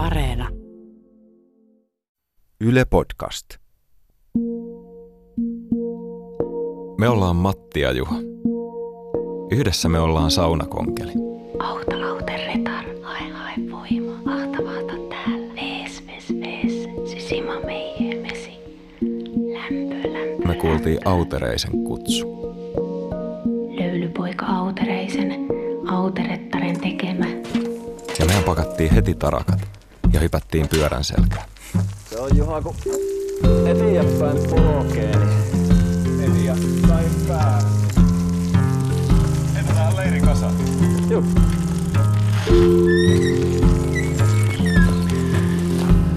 Areena. Yle Podcast. Me ollaan Matti ja Juha. Yhdessä me ollaan saunakonkeli. Auta auterretar, hae hae voima, ahtavaata täällä. Vees, vees, vees, sysima meijee mesi. Lämpö, lämpö, Me kuultiin lämpö. Autereisen kutsu. Löylypoika autereisen, auterettaren tekemä. Ja mehän pakattiin heti tarakat ja hypättiin pyörän selkään. Se on Juha, kun eteenpäin polkee, niin eteenpäin pää. Heitetään leiri kasaan. Juh.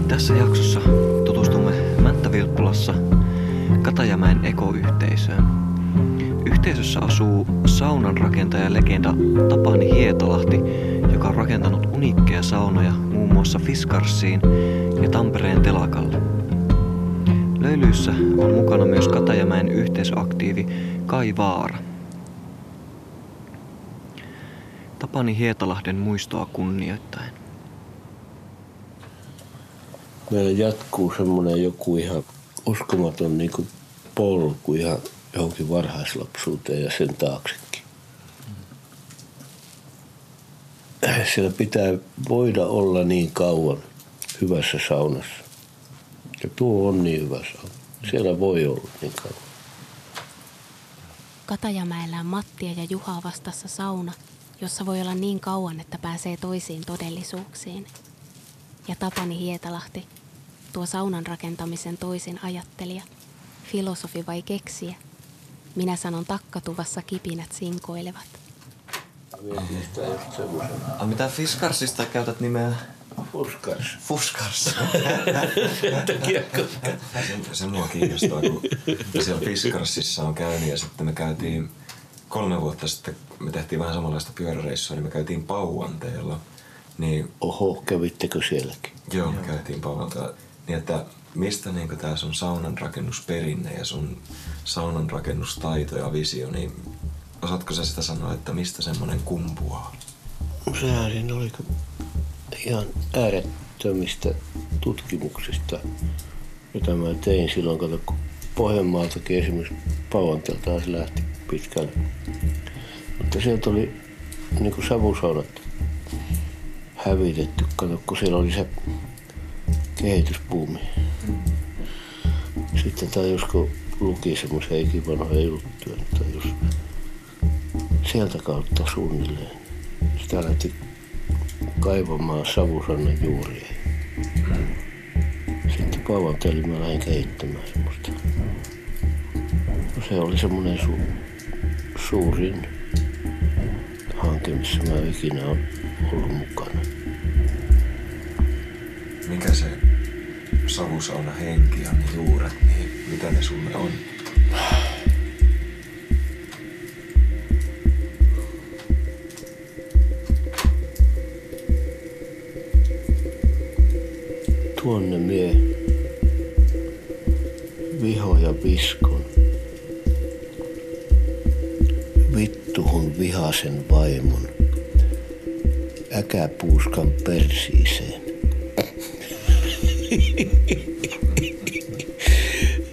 Tässä jaksossa tutustumme Mättävilppulassa Katajamäen ekoyhteisöön. Yhteisössä asuu saunan rakentaja legenda Tapani Hietalahti, joka on rakentanut uniikkeja saunoja muassa Fiskarsiin ja Tampereen telakalle. Löylyissä on mukana myös Katajamäen yhteisöaktiivi Kai Vaara. Tapani Hietalahden muistoa kunnioittaen. meillä jatkuu semmoinen joku ihan uskomaton niin polku ihan johonkin varhaislapsuuteen ja sen taaksekin. Siellä pitää voida olla niin kauan hyvässä saunassa. Ja tuo on niin hyvä sauna. Siellä voi olla niin kauan. Katajamäellä on Mattia ja Juhaa vastassa sauna, jossa voi olla niin kauan, että pääsee toisiin todellisuuksiin. Ja Tapani Hietalahti, tuo saunan rakentamisen toisin ajattelija, filosofi vai keksiä. Minä sanon takkatuvassa kipinät sinkoilevat. Just semmoisen A mitä Fiskarsista käytät nimeä? fuskars. Fuskars. Se, se mua kiinnostaa, kun siellä Fiskarsissa on käynyt ja sitten me käytiin kolme vuotta sitten, me tehtiin vähän samanlaista pyöräreissua, niin me käytiin Pauanteella. Niin oho, kävittekö sielläkin? joo, me käytiin Pauanteella. Niin että mistä niin tämä sun saunan rakennusperinne ja sun saunan rakennustaito ja visio, niin osaatko sä sitä sanoa, että mistä semmoinen kumpuaa? Sehän siinä oli ihan äärettömistä tutkimuksista, jota mä tein silloin, kun Pohjanmaaltakin esimerkiksi Pauantelta taas lähti pitkälle. Mutta sieltä oli niin kuin savusaunat hävitetty, kato, kun siellä oli se kehityspuumi. Sitten tajus, kun luki semmoisia ikivanhoja juttuja, niin tajus sieltä kautta suunnilleen. Sitä lähti kaivamaan savusannan juuria. Sitten pauanteella mä lähdin kehittämään semmoista. No se oli semmoinen su- suurin hanke, missä mä ikinä olen ollut mukana. Mikä se savusauna henki ja ne juuret, niin mitä ne sulle on? Vihasen vaimon. Äkäpuuskan persiiseen.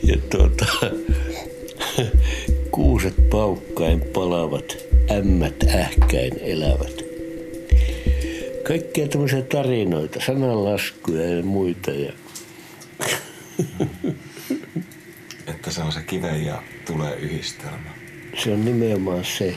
ja tuota, kuuset paukkain palavat, ämmät ähkäin elävät. Kaikkia tämmöisiä tarinoita, sananlaskuja ja muita. Ja Että se on se kiven ja tulee yhdistelmä. se on nimenomaan. Se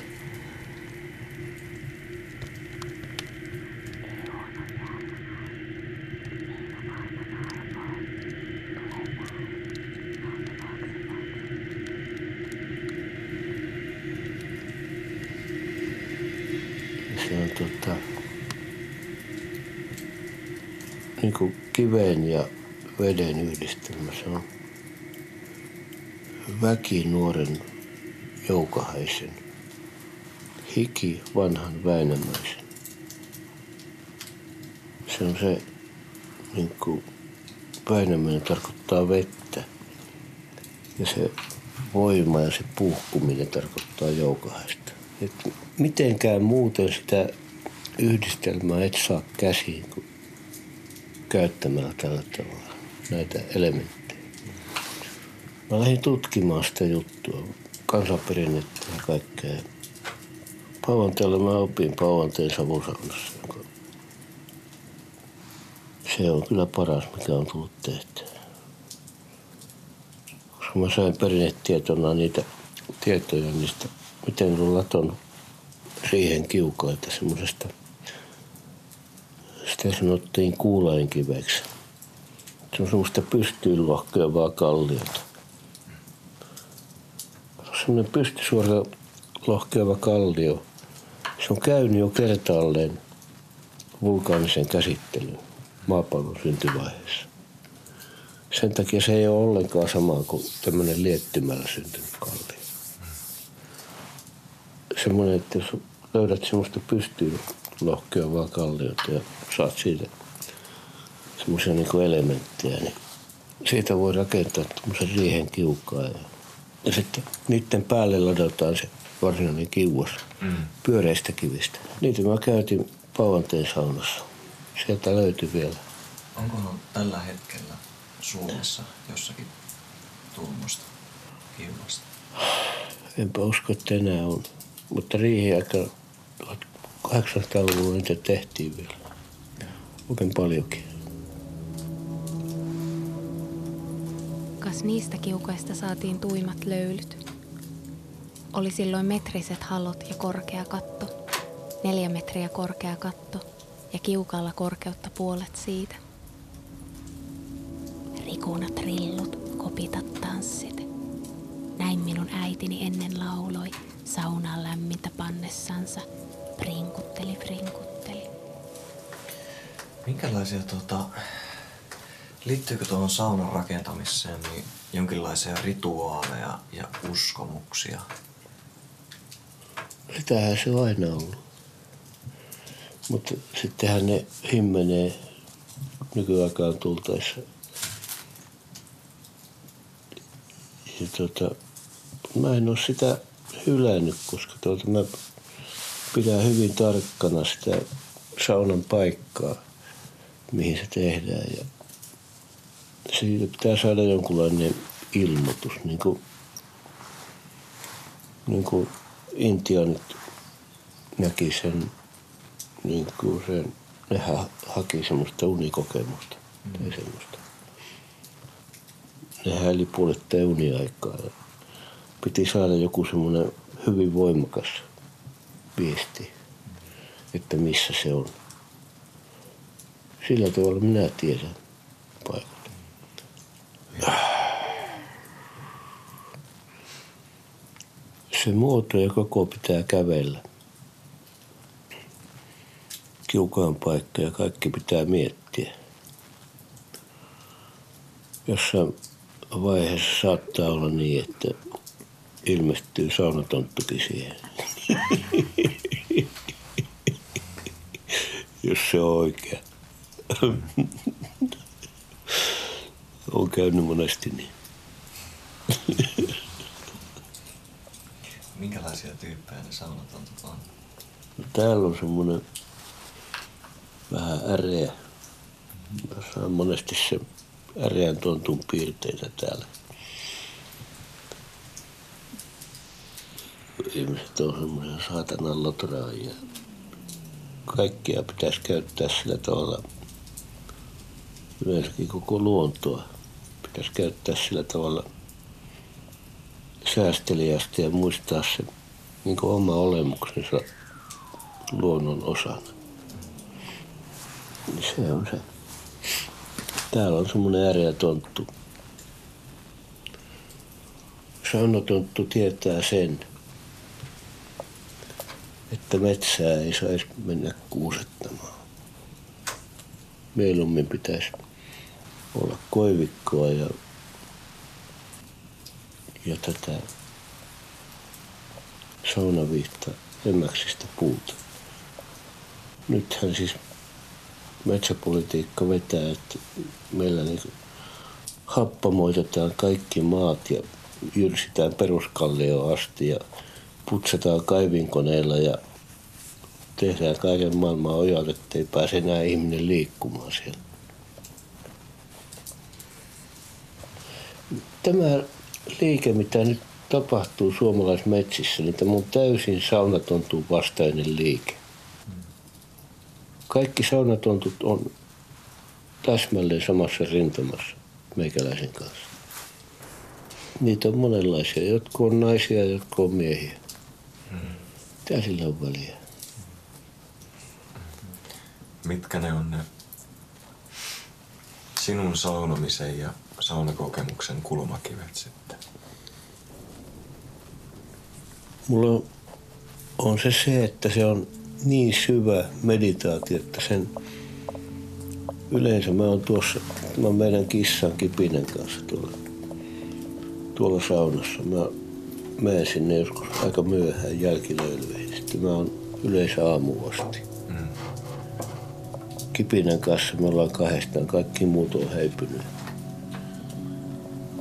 on tota, niin kuin kiven ja veden yhdistelmä. Se on väki nuoren joukahaisen, hiki vanhan Väinämöisen. Se on se, niin kuin Väinämöinen tarkoittaa vettä ja se voima ja se puhkuminen tarkoittaa joukahaista. Et mitenkään muuten sitä yhdistelmää et saa käsiin kuin käyttämällä tällä tavalla näitä elementtejä. Mä lähdin tutkimaan sitä juttua, kansanperinnettä ja kaikkea. Pauvanteella mä opin Pauvanteen savusaunassa. Se on kyllä paras, mikä on tullut tehtyä. Koska mä sain perinnetietona niitä tietoja niistä, miten on laton riihen kiukoita semmoisesta, sitä sanottiin kuulainkiveksi. Se on semmoista pystyyn lohkeavaa kalliota. Se on semmoinen pystysuora lohkeava kallio. Se on käynyt jo kertaalleen vulkaanisen käsittelyn maapallon syntyvaiheessa. Sen takia se ei ole ollenkaan sama kuin tämmöinen liettymällä syntynyt kallio. Semmoinen, että jos löydät semmoista pystyyn lohkeavaa kalliota ja saat siitä semmoisia niin elementtejä, niin siitä voi rakentaa tämmöisen riihen kiukaa. Ja, ja sitten niiden päälle ladataan se varsinainen kiuas mm. pyöreistä kivistä. Niitä mä käytin Pauvanteen saunassa. Sieltä löytyi vielä. Onko tällä hetkellä Suomessa jossakin tuommoista kiuasta? Enpä usko, että enää on. Mutta riihiaika 1800-luvulla niitä tehtiin vielä. Oikein paljonkin. Kas niistä kiukoista saatiin tuimat löylyt. Oli silloin metriset halot ja korkea katto. Neljä metriä korkea katto ja kiukalla korkeutta puolet siitä. Rikunat rillut, kopitat tanssit. Näin minun äitini ennen lauloi saunaan lämmintä pannessansa. Prinkutteli, prinkutteli. Minkälaisia tota, liittyykö tuohon saunan rakentamiseen niin jonkinlaisia rituaaleja ja uskomuksia? Sitähän se on aina ollut. Mutta sittenhän ne himmenee nykyaikaan tultaessa. Ja tota, mä en ole sitä hylännyt, koska tuota mä pidän hyvin tarkkana sitä saunan paikkaa, mihin se tehdään. Ja siitä pitää saada jonkunlainen ilmoitus, niin kuin, niin kuin intianit näki sen, niin kuin sen, ne ha, haki semmoista unikokemusta mm. tai semmoista. Ne häili puoletta uniaikaa ja piti saada joku semmoinen hyvin voimakas viesti, että missä se on. Sillä tavalla minä tiedän paikat. Se muoto ja koko pitää kävellä. Kiukaan paikka ja kaikki pitää miettiä. Jossain vaiheessa saattaa olla niin, että ilmestyy saunatonttukin siihen. Jos se on oikea. on käynyt monesti niin. Minkälaisia tyyppejä ne saunatontut on? No, täällä on semmoinen vähän äreä. Mä saan monesti se äreän tontun piirteitä täällä. Ihmiset on semmoisia saatanan lotraajia. Kaikkia pitäisi käyttää sillä tavalla, yleensäkin koko luontoa pitäisi käyttää sillä tavalla säästeliästi ja muistaa se niin oma olemuksensa luonnon osana. Niin se on se. Täällä on semmoinen äreä tonttu. Saunotonttu tietää sen, että metsää ei saisi mennä kuusettamaan. Mieluummin pitäisi olla koivikkoa ja, ja tätä saunaviihtä emmäksistä puuta. Nythän siis metsäpolitiikka vetää, että meillä niin happamoitetaan kaikki maat ja jyrsitään peruskallioon asti ja putsataan kaivinkoneilla ja tehdään kaiken maailman ojat, ettei pääse enää ihminen liikkumaan siellä. Tämä liike, mitä nyt tapahtuu suomalaismetsissä, niin tämä on täysin saunatontuun vastainen liike. Kaikki saunatontut on täsmälleen samassa rintamassa meikäläisen kanssa. Niitä on monenlaisia. Jotkut on naisia, jotkut on miehiä. Mitä sillä on väliä? Mitkä ne on ne sinun saunomisen ja saunakokemuksen kulmakivet sitten? Mulla on, se se, että se on niin syvä meditaatio, että sen yleensä mä oon tuossa, mä oon meidän kissan Kipinen kanssa tuolla, tuolla saunassa. Mä menen sinne joskus aika myöhään jälkilöilyihin. Sitten mä oon yleensä aamu asti. Kipinen kanssa me ollaan kahdestaan, kaikki muut on häipynyt.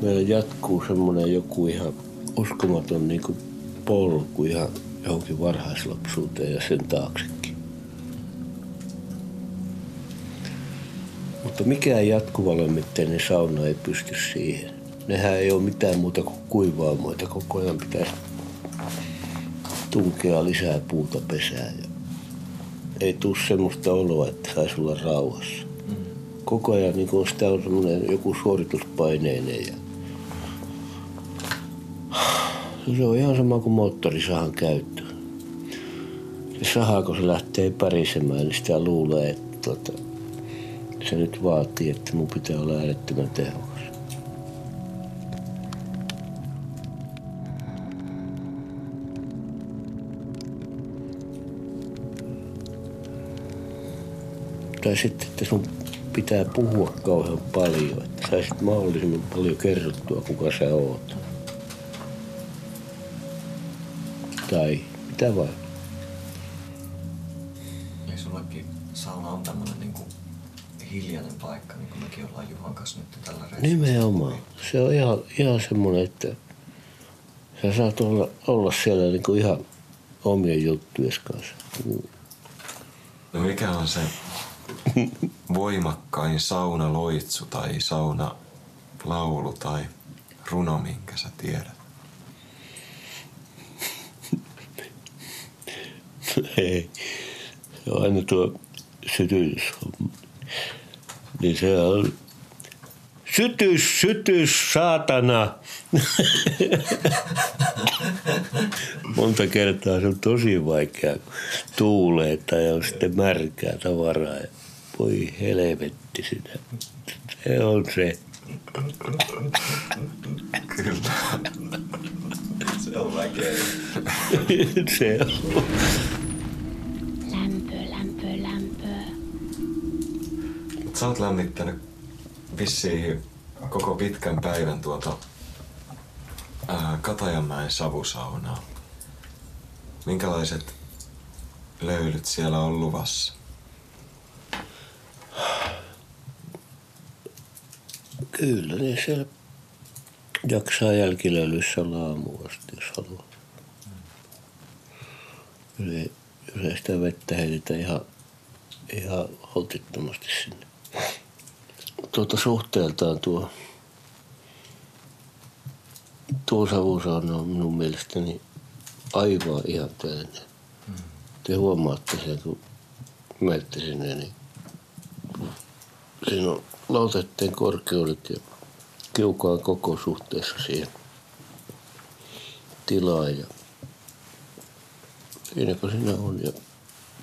Meillä jatkuu semmoinen joku ihan uskomaton niin kuin polku ihan johonkin varhaislapsuuteen ja sen taaksekin. Mutta mikään jatkuvalämmitteinen sauna ei pysty siihen. Nehän ei ole mitään muuta kuin kuivaamoita. Koko ajan pitäisi tunkea lisää puuta pesään. Ei tule semmoista oloa, että saisi olla rauhassa. Koko ajan niin kuin sitä on semmoinen joku suorituspaineinen ja se on ihan sama kuin moottorisahan käyttö. Se saha, kun se lähtee pärisemään, niin sitä luulee, että tuota, se nyt vaatii, että mun pitää olla äärettömän tehokas. Tai sitten, että sun pitää puhua kauhean paljon, että saisit mahdollisimman paljon kerrottua, kuka sä oot. Tai mitä vaan. Ei sullekin sauna on tämmönen niinku hiljainen paikka, niin kuin mekin ollaan Juhan kanssa nyt tällä reissulla. Nimenomaan. Se on ihan, ihan semmoinen, että sä saat olla, olla siellä niin kuin ihan omien juttujen kanssa. No mikä on se voimakkain saunaloitsu tai sauna laulu tai runo, minkä sä tiedät? Ei. Se on aina tuo sytys. Niin se on sytys, sytys, saatana. Monta kertaa se on tosi vaikea, kun tuulee tai on sitten märkää tavaraa. Voi helvetti sitä. Se on se. Kyllä. Se on väkeä. se on. Lämpö, lämpö, lämpö. Sä oot lämmittänyt vissiin koko pitkän päivän tuota ää, Katajanmäen savusaunaa. Minkälaiset löylyt siellä on luvassa? Kyllä, niin siellä jaksaa aamuun asti, jos haluaa. Yle, yle sitä vettä heitetään ihan, ihan holtittomasti sinne. Tuota suhteeltaan tuo, tuo savusauna on minun mielestäni aivan ihanteellinen. Te huomaatte sen, kun menette sinne, niin siinä on lautetteen korkeudet ja kiukaan koko suhteessa siihen tilaan. Ja siinä kun siinä on ja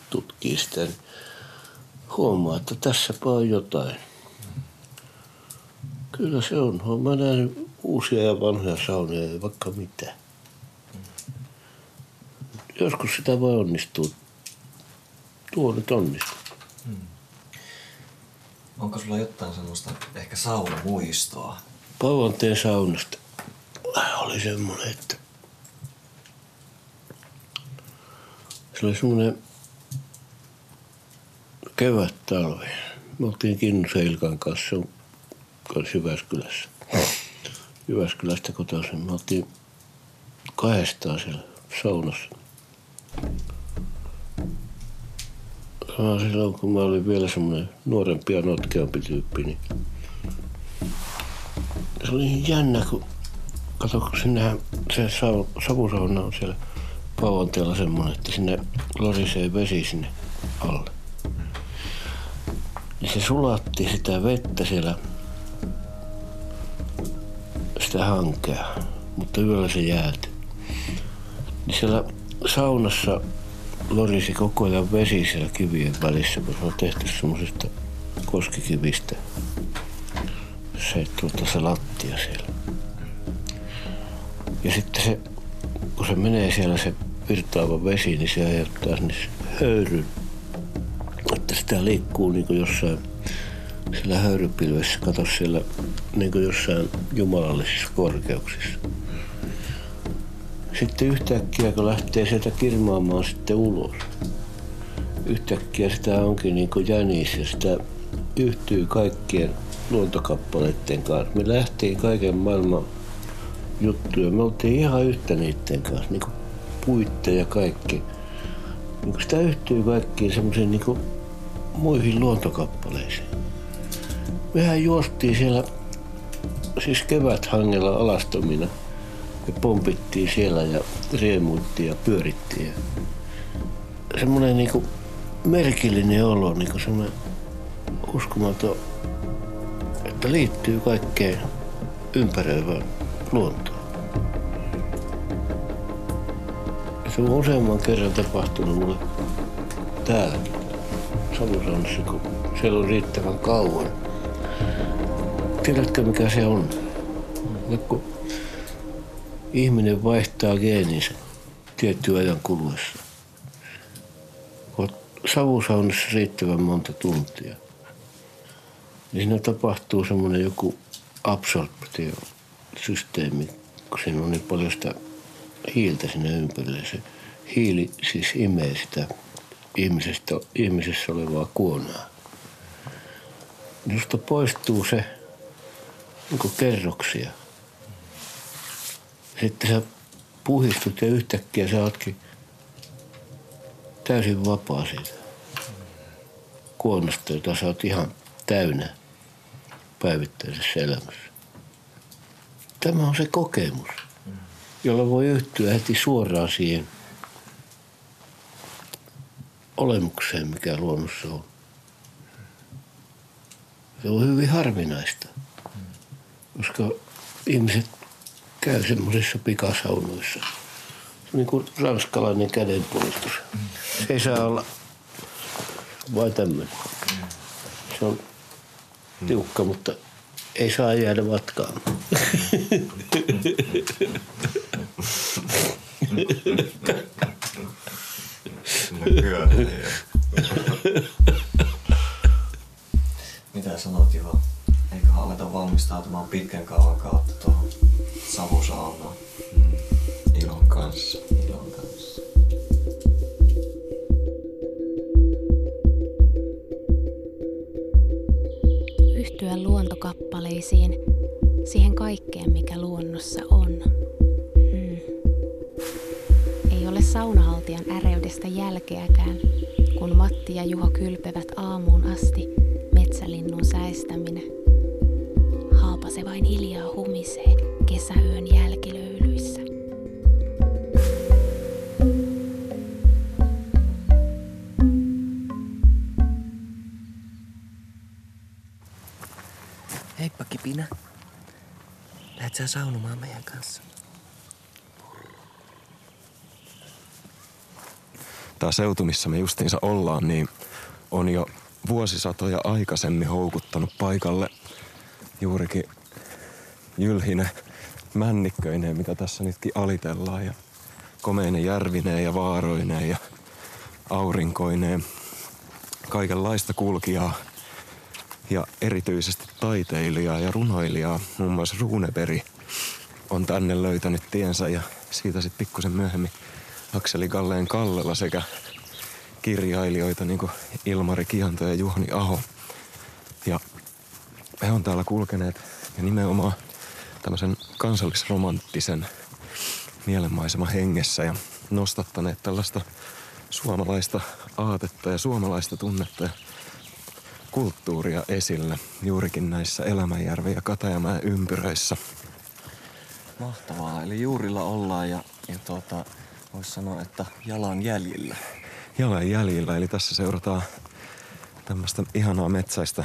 tutkii sitä, niin huomaa, että tässäpä on jotain. Kyllä se on. Mä nähnyt uusia ja vanhoja saunoja ja vaikka mitä. Joskus sitä voi onnistua. Tuo nyt onnistuu. Onko sulla jotain semmoista ehkä saunamuistoa? Pauanteen saunasta oli semmoinen, että se oli semmoinen kevät talvi. Me oltiin Kinnusen Ilkan kanssa, kanssa Jyväskylässä. Jyväskylästä kotoisin. Me oltiin kahdestaan siellä saunassa. Silloin kun mä olin vielä semmoinen nuorempi ja notkeampi tyyppi, niin se oli niin jännä, kun kato, kun sinnehän se sau- savusauna on siellä Pauvanteella semmoinen, että sinne lorisee vesi sinne alle. Niin se sulatti sitä vettä siellä, sitä hankea, mutta yöllä se jäätyi. Niin siellä saunassa lorisi koko ajan vesi siellä kivien välissä, kun se on tehty semmoisesta koskikivistä. Se, tuota, se lattia siellä. Ja sitten se, kun se menee siellä se virtaava vesi, niin se aiheuttaa sinne höyryn. Että sitä liikkuu niin kuin jossain siellä höyrypilvessä, kato siellä niin kuin jossain jumalallisissa korkeuksissa. Sitten yhtäkkiä, kun lähtee sieltä kirmaamaan sitten ulos, yhtäkkiä sitä onkin niin kuin jänis ja sitä yhtyy kaikkien luontokappaleiden kanssa. Me lähtiin kaiken maailman juttuja. Me oltiin ihan yhtä niiden kanssa, niin kuin puitte ja kaikki. Niin kuin sitä yhtyy kaikkiin semmoisiin niin muihin luontokappaleisiin. Mehän juostiin siellä siis keväthangella alastomina ja pompittiin siellä ja riemuittiin ja pyörittiin. Ja semmoinen niin kuin merkillinen olo, kuin semmoinen uskomaton, että liittyy kaikkeen ympäröivään luontoon. Se on useamman kerran tapahtunut mulle täälläkin, Savusaunassa, kun siellä on riittävän kauan. Tiedätkö mikä se on? Ja kun ihminen vaihtaa geeninsä tietyn ajan kuluessa. Savusaunassa riittävän monta tuntia, niin siinä tapahtuu semmoinen joku absorptiosysteemi, kun siinä on niin paljon sitä hiiltä sinne ympärille. Se hiili siis imee sitä ihmisestä, ihmisessä olevaa kuonaa. Josta poistuu se niin kerroksia. Sitten sä puhistut ja yhtäkkiä sä ootkin täysin vapaa siitä kuonnasta, jota sä oot ihan täynnä päivittäisessä elämässä. Tämä on se kokemus, jolla voi yhtyä heti suoraan siihen olemukseen, mikä luonnossa on. Se on hyvin harvinaista, koska ihmiset käy semmoisissa pikasaunoissa. Se on niin kuin ranskalainen kädenpuolustus. Se ei saa olla vain tämmöinen. Se on tiukka, mutta ei saa jäädä vatkaan. Mitä sanot Juha? Eiköhän aleta valmistautumaan pitkän kauan jälkeäkään, kun Matti ja Juha kylpevät aamuun asti metsälinnun säestäminen. Haapase vain hiljaa humisee kesäyön jälkilöylyissä. Heippa Kipinä. Lähet sä saunomaan meidän kanssa? Tämä seutu, missä me justiinsa ollaan, niin on jo vuosisatoja aikaisemmin houkuttanut paikalle juurikin jylhine männikköineen, mitä tässä nytkin alitellaan. Ja komeinen järvineen ja vaaroineen ja aurinkoineen. Kaikenlaista kulkijaa ja erityisesti taiteilijaa ja runoilijaa, muun muassa Runeberg, on tänne löytänyt tiensä ja siitä sitten pikkusen myöhemmin Akseli Galleen Kallela sekä kirjailijoita niin kuin Ilmari Kianto ja Juhani Aho. Ja he on täällä kulkeneet ja nimenomaan tämmöisen kansallisromanttisen mielenmaisema hengessä ja nostattaneet tällaista suomalaista aatetta ja suomalaista tunnetta ja kulttuuria esillä juurikin näissä Elämänjärven ja Katajamäen ympyröissä. Mahtavaa. Eli juurilla ollaan ja, ja tuota, voisi sanoa, että jalan jäljillä. Jalan jäljillä, eli tässä seurataan tämmöistä ihanaa metsäistä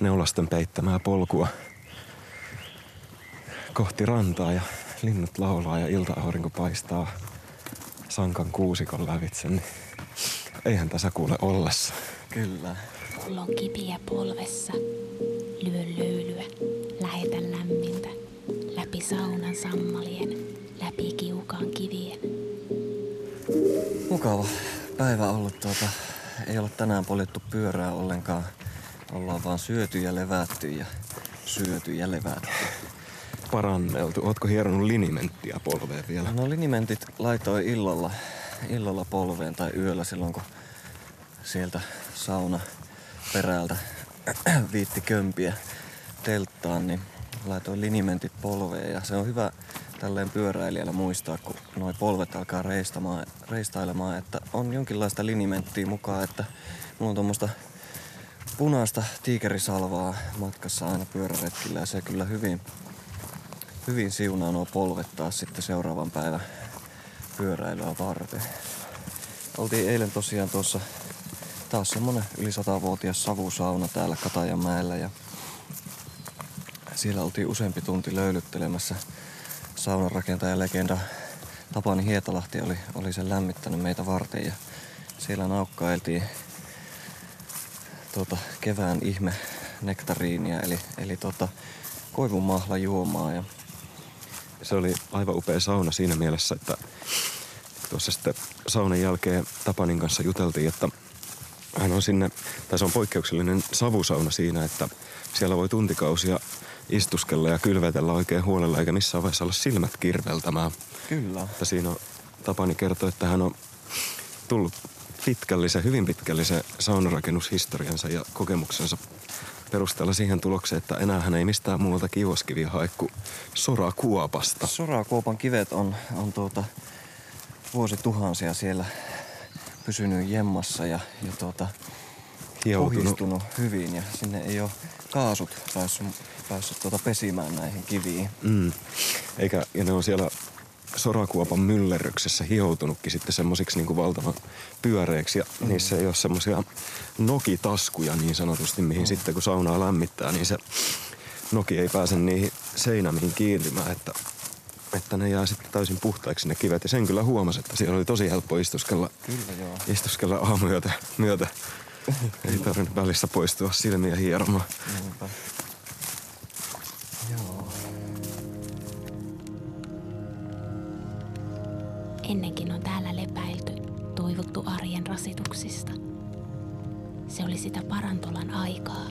neulasten peittämää polkua kohti rantaa ja linnut laulaa ja ilta-aurinko paistaa sankan kuusikon lävitse, niin eihän tässä kuule ollessa. Kyllä. Mulla on kipiä polvessa. Lyö löylyä. Lähetä lämmintä. Läpi saunan sammalien. Läpi kiukaan kivien. Mukava päivä ollut tuota. Ei ole tänään poljettu pyörää ollenkaan. Ollaan vaan syöty ja levätty ja syöty ja levätty. Paranneltu. Ootko hieronut linimenttiä polveen vielä? No linimentit laitoin illalla, illalla polveen tai yöllä silloin, kun sieltä sauna perältä viitti kömpiä telttaan, niin laitoin linimentit polveen. Ja se on hyvä tälleen pyöräilijällä muistaa, kun noi polvet alkaa reistamaan, reistailemaan, että on jonkinlaista linimenttiä mukaan, että mulla on tuommoista punaista tiikerisalvaa matkassa aina pyöräretkillä ja se kyllä hyvin, hyvin siunaa nuo polvet taas sitten seuraavan päivän pyöräilyä varten. Oltiin eilen tosiaan tuossa taas semmonen yli satavuotias savusauna täällä Katajanmäellä ja siellä oltiin useampi tunti löylyttelemässä. Saunanrakentaja legenda Tapani Hietalahti oli, oli sen lämmittänyt meitä varten ja siellä naukkailtiin tuota, kevään ihme nektariinia eli, eli tuota, koivun mahla juomaa ja Se oli aivan upea sauna siinä mielessä, että tuossa sitten saunan jälkeen Tapanin kanssa juteltiin, että hän on sinne, tai se on poikkeuksellinen savusauna siinä, että siellä voi tuntikausia istuskella ja kylvetellä oikein huolella, eikä missään vaiheessa olla silmät kirveltämään. kyllä. Että siinä on, Tapani kertoi, että hän on tullut pitkällisen, hyvin pitkällisen saunarakennushistoriansa ja kokemuksensa perusteella siihen tulokseen, että enää hän ei mistään muualta kivoskiviä hae kuin sorakuopasta. Sorakuopan kivet on, on tuota, vuosituhansia siellä pysynyt jemmassa ja, ja tuota, Hioutunut. hyvin ja sinne ei ole kaasut päässyt, päässyt tuota pesimään näihin kiviin. Mm. Eikä, ja ne on siellä sorakuopan myllerryksessä hioutunutkin sitten semmosiksi niin valtavan pyöreiksi. Ja mm. niissä ei ole semmosia nokitaskuja niin sanotusti, mihin mm. sitten kun saunaa lämmittää, niin se noki ei pääse niihin seinämiin kiinnymään, että, että ne jää sitten täysin puhtaiksi ne kivet. Ja sen kyllä huomasi, että siellä oli tosi helppo istuskella, Kyllä joo. istuskella aamuyötä myötä. Ei tarvinnut välissä poistua silmiä hieromaan. Niinpä. Ennenkin on täällä lepäilty, toivottu arjen rasituksista. Se oli sitä parantolan aikaa,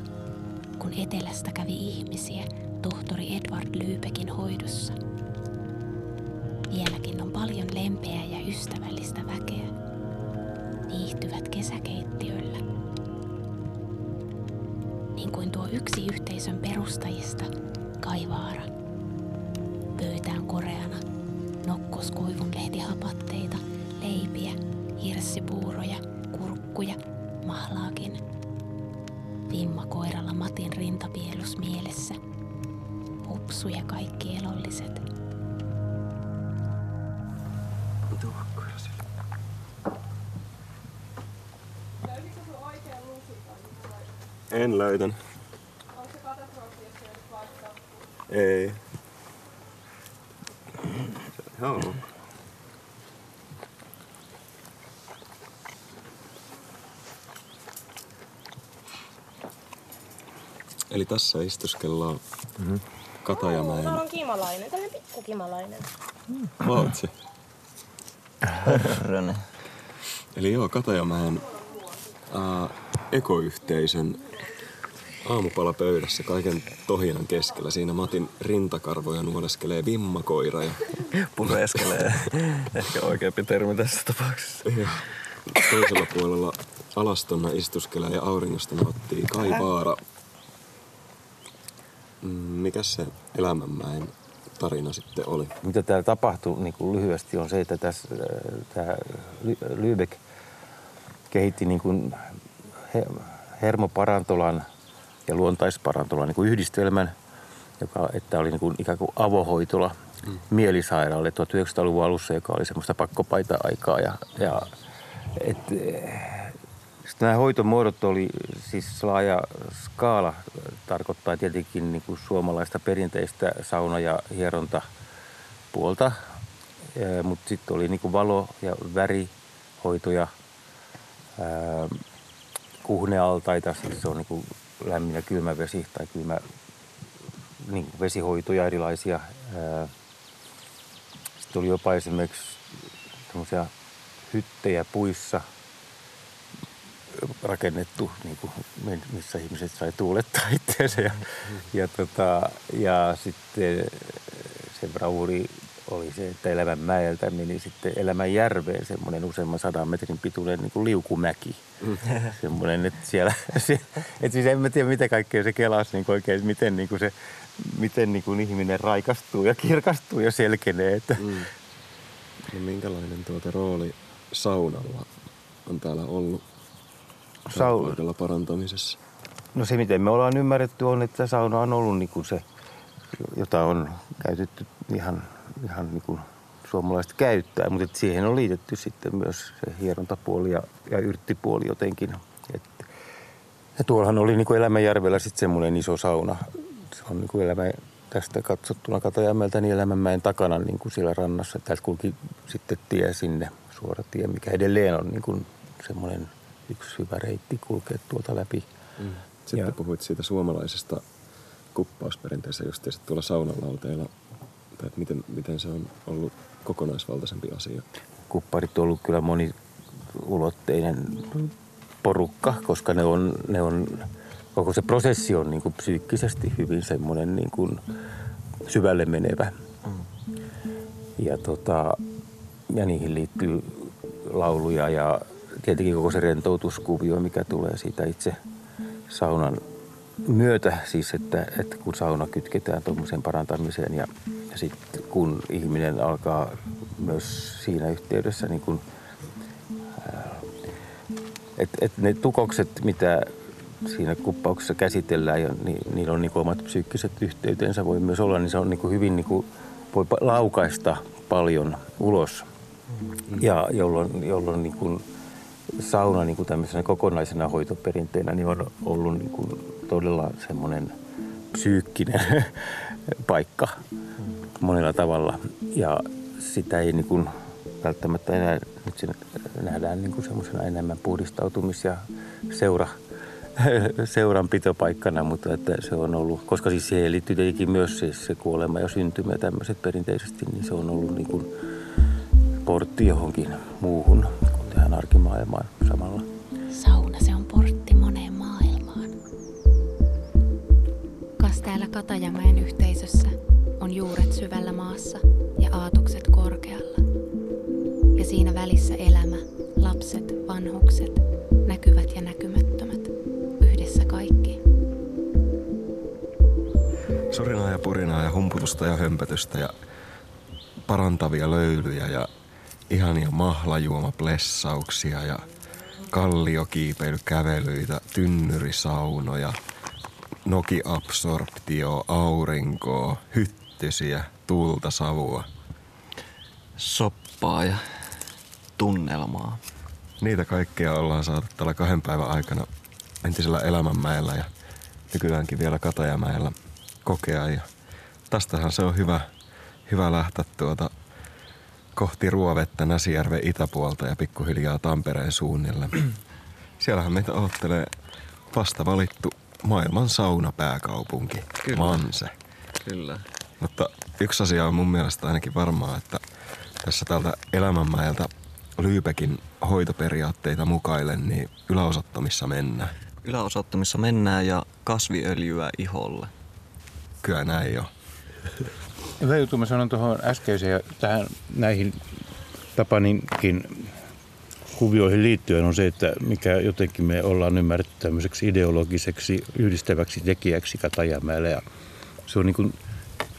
kun etelästä kävi ihmisiä tohtori Edward Lübeckin hoidossa. Vieläkin on paljon lempeää ja ystävällistä väkeä. Viihtyvät kesäkeittiöllä. Niin kuin tuo yksi yhteisön perustajista, Kaivaara. Pöytä on nokkoskoivun lehtihapatteita, leipiä, hirssipuuroja, kurkkuja, mahlaakin. Vimma koiralla Matin rintapielus mielessä. Hupsu ja kaikki elolliset. En löytänyt. Ei. Joo. Eli tässä istuskellaan mm-hmm. Katajamäen Täällä on kimalainen, tämmöinen pikku kimalainen. vaatsi. Herranen. Eli joo, Katajamäen ää, ekoyhteisön aamupalapöydässä kaiken tohinan keskellä. Siinä Matin rintakarvoja nuoleskelee vimmakoira ja Pureskelee. Ehkä oikeampi termi tässä tapauksessa. ja toisella puolella alastonna istuskelee ja auringosta nauttii Kai Mikäs se Elämänmäen tarina sitten oli? mitä täällä tapahtui niin kuin lyhyesti on se, että tässä äh, tämä Lübeck kehitti niin kuin he, hermoparantolan ja luontaisparantolan niin kuin yhdistelmän, joka että oli niin kuin ikään kuin avohoitola mm. mielisairaalle 1900-luvun alussa, joka oli semmoista pakkopaita-aikaa. Ja, ja et, nämä hoitomuodot oli siis laaja skaala, tarkoittaa tietenkin niin kuin suomalaista perinteistä sauna- ja hierontapuolta, mutta sitten oli niin kuin valo- ja värihoitoja, kuhnealtaita, siis se on niin kuin lämmin ja kylmä vesi tai kylmä niin kuin vesihoitoja erilaisia. Sitten oli jopa esimerkiksi hyttejä puissa rakennettu, niin kuin, missä ihmiset sai tuulettaa itseensä. Ja, ja, tota, ja sitten se brauri oli se, että Elämänmäeltä meni sitten Elämänjärveen semmoinen useamman sadan metrin pituinen niin kuin liukumäki. Mm. semmoinen, että siellä, että siis en mä tiedä mitä kaikkea se kelasi niin oikein, miten, niin kuin se, miten niin kuin ihminen raikastuu ja kirkastuu ja selkenee. Että. Mm. No minkälainen tuota rooli saunalla on täällä ollut Sau- parantamisessa? No se, miten me ollaan ymmärretty, on, että sauna on ollut niin kuin se, jota on käytetty ihan ihan niin kuin suomalaiset käyttää, mutta että siihen on liitetty sitten myös se hierontapuoli ja, ja yrttipuoli jotenkin. Et, ja tuollahan oli niin kuin Elämänjärvellä sitten semmoinen iso sauna. Se on niin kuin elämä, tästä katsottuna Katajamältä niin Elämänmäen takana niin kuin siellä rannassa. Täältä kulki sitten tie sinne, suora tie, mikä edelleen on niin kuin semmoinen yksi hyvä reitti kulkea tuolta läpi. Mm. Sitten ja, puhuit siitä suomalaisesta kuppausperinteessä just tuolla saunalauteilla tai että miten, miten se on ollut kokonaisvaltaisempi asia? Kupparit on ollut kyllä moniulotteinen porukka, koska ne on, ne on koko se prosessi on niin kuin psyykkisesti hyvin semmoinen niin kuin syvälle menevä. Mm. Ja, tota, ja niihin liittyy lauluja ja tietenkin koko se rentoutuskuvio, mikä tulee siitä itse saunan myötä, siis että, että kun sauna kytketään tuommoiseen parantamiseen ja, ja sitten kun ihminen alkaa myös siinä yhteydessä niin kun, että et ne tukokset, mitä siinä kuppauksessa käsitellään ja ni, niillä on niin omat psyykkiset yhteytensä voi myös olla, niin se on niin hyvin niin kuin, voi laukaista paljon ulos. Ja jolloin, jolloin niin kuin sauna niin kuin kokonaisena hoitoperinteenä niin on ollut niin kuin todella semmoinen psyykkinen paikka monella tavalla. Ja sitä ei niin kuin välttämättä enää, nyt siinä nähdään niin kuin semmoisena enemmän puhdistautumis- ja seura, seuranpitopaikkana, mutta että se on ollut, koska siis siihen liittyy tietenkin myös siis se kuolema ja syntymä tämmöiset perinteisesti, niin se on ollut niin kuin portti johonkin muuhun tähän arkimaailmaan samalla. Sauna, se on portti moneen maailmaan. Kas täällä Katajamäen yhteisössä on juuret syvällä maassa ja aatokset korkealla. Ja siinä välissä elämä, lapset, vanhukset, näkyvät ja näkymättömät, yhdessä kaikki. Sorinaa ja purinaa ja humputusta ja hömpötystä ja parantavia löylyjä ja ihania mahlajuomaplessauksia ja kalliokiipeilykävelyitä, tynnyrisaunoja, nokiabsorptio, aurinkoa, hyttysiä, tulta, savua. Soppaa ja tunnelmaa. Niitä kaikkea ollaan saatu tällä kahden päivän aikana entisellä Elämänmäellä ja nykyäänkin vielä Katajamäellä kokea. Ja tästähän se on hyvä, hyvä lähteä tuota kohti Ruovettä, Näsijärven itäpuolta ja pikkuhiljaa Tampereen suunnille. Siellähän meitä odottelee vasta valittu maailman saunapääkaupunki, Kyllä. Manse. Kyllä. Mutta yksi asia on mun mielestä ainakin varmaa, että tässä täältä Elämänmäeltä Lyypekin hoitoperiaatteita mukaillen, niin yläosattomissa mennään. Yläosattomissa mennään ja kasviöljyä iholle. Kyllä näin jo. Hyvä juttu, mä sanon tuohon äskeiseen ja tähän näihin Tapaninkin kuvioihin liittyen on se, että mikä jotenkin me ollaan ymmärretty tämmöiseksi ideologiseksi yhdistäväksi tekijäksi Katajamäellä. Ja se on niin kuin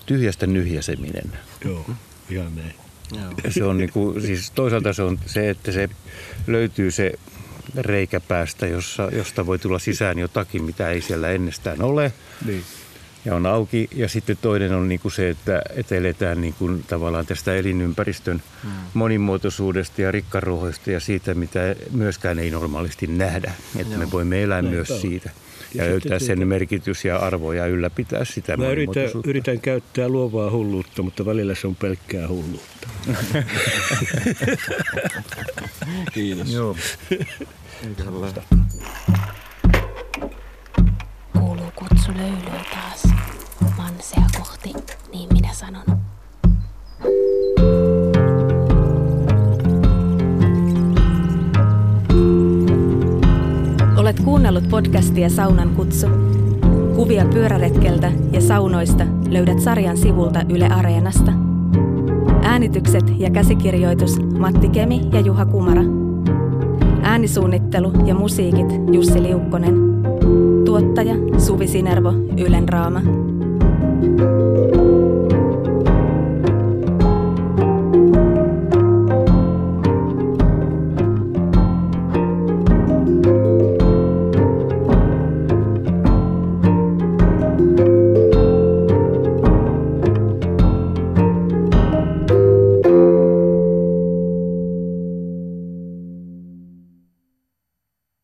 tyhjästä nyhjäseminen. Joo, ihan näin. Se on niin kuin, siis toisaalta se on se, että se löytyy se reikäpäästä, jossa, josta voi tulla sisään jotakin, mitä ei siellä ennestään ole. Niin. Ja on auki. Ja sitten toinen on niin kuin se, että, että eletään niin kuin tavallaan tästä elinympäristön hmm. monimuotoisuudesta ja rikkaruohoista ja siitä, mitä myöskään ei normaalisti nähdä. Että Joo. me voimme elää Näin myös on. siitä ja, ja löytää sen tuota... merkitys ja arvo ja ylläpitää sitä Mä yritän, yritän käyttää luovaa hulluutta, mutta välillä se on pelkkää hulluutta. Kiitos. Joo. Kuuluu Mansea kohti, niin minä sanon. Olet kuunnellut podcastia Saunan kutsu. Kuvia pyöräretkeltä ja saunoista löydät sarjan sivulta Yle Areenasta. Äänitykset ja käsikirjoitus Matti Kemi ja Juha Kumara. Äänisuunnittelu ja musiikit Jussi Liukkonen. Tuottaja Suvi Sinervo Ylen Raama. Música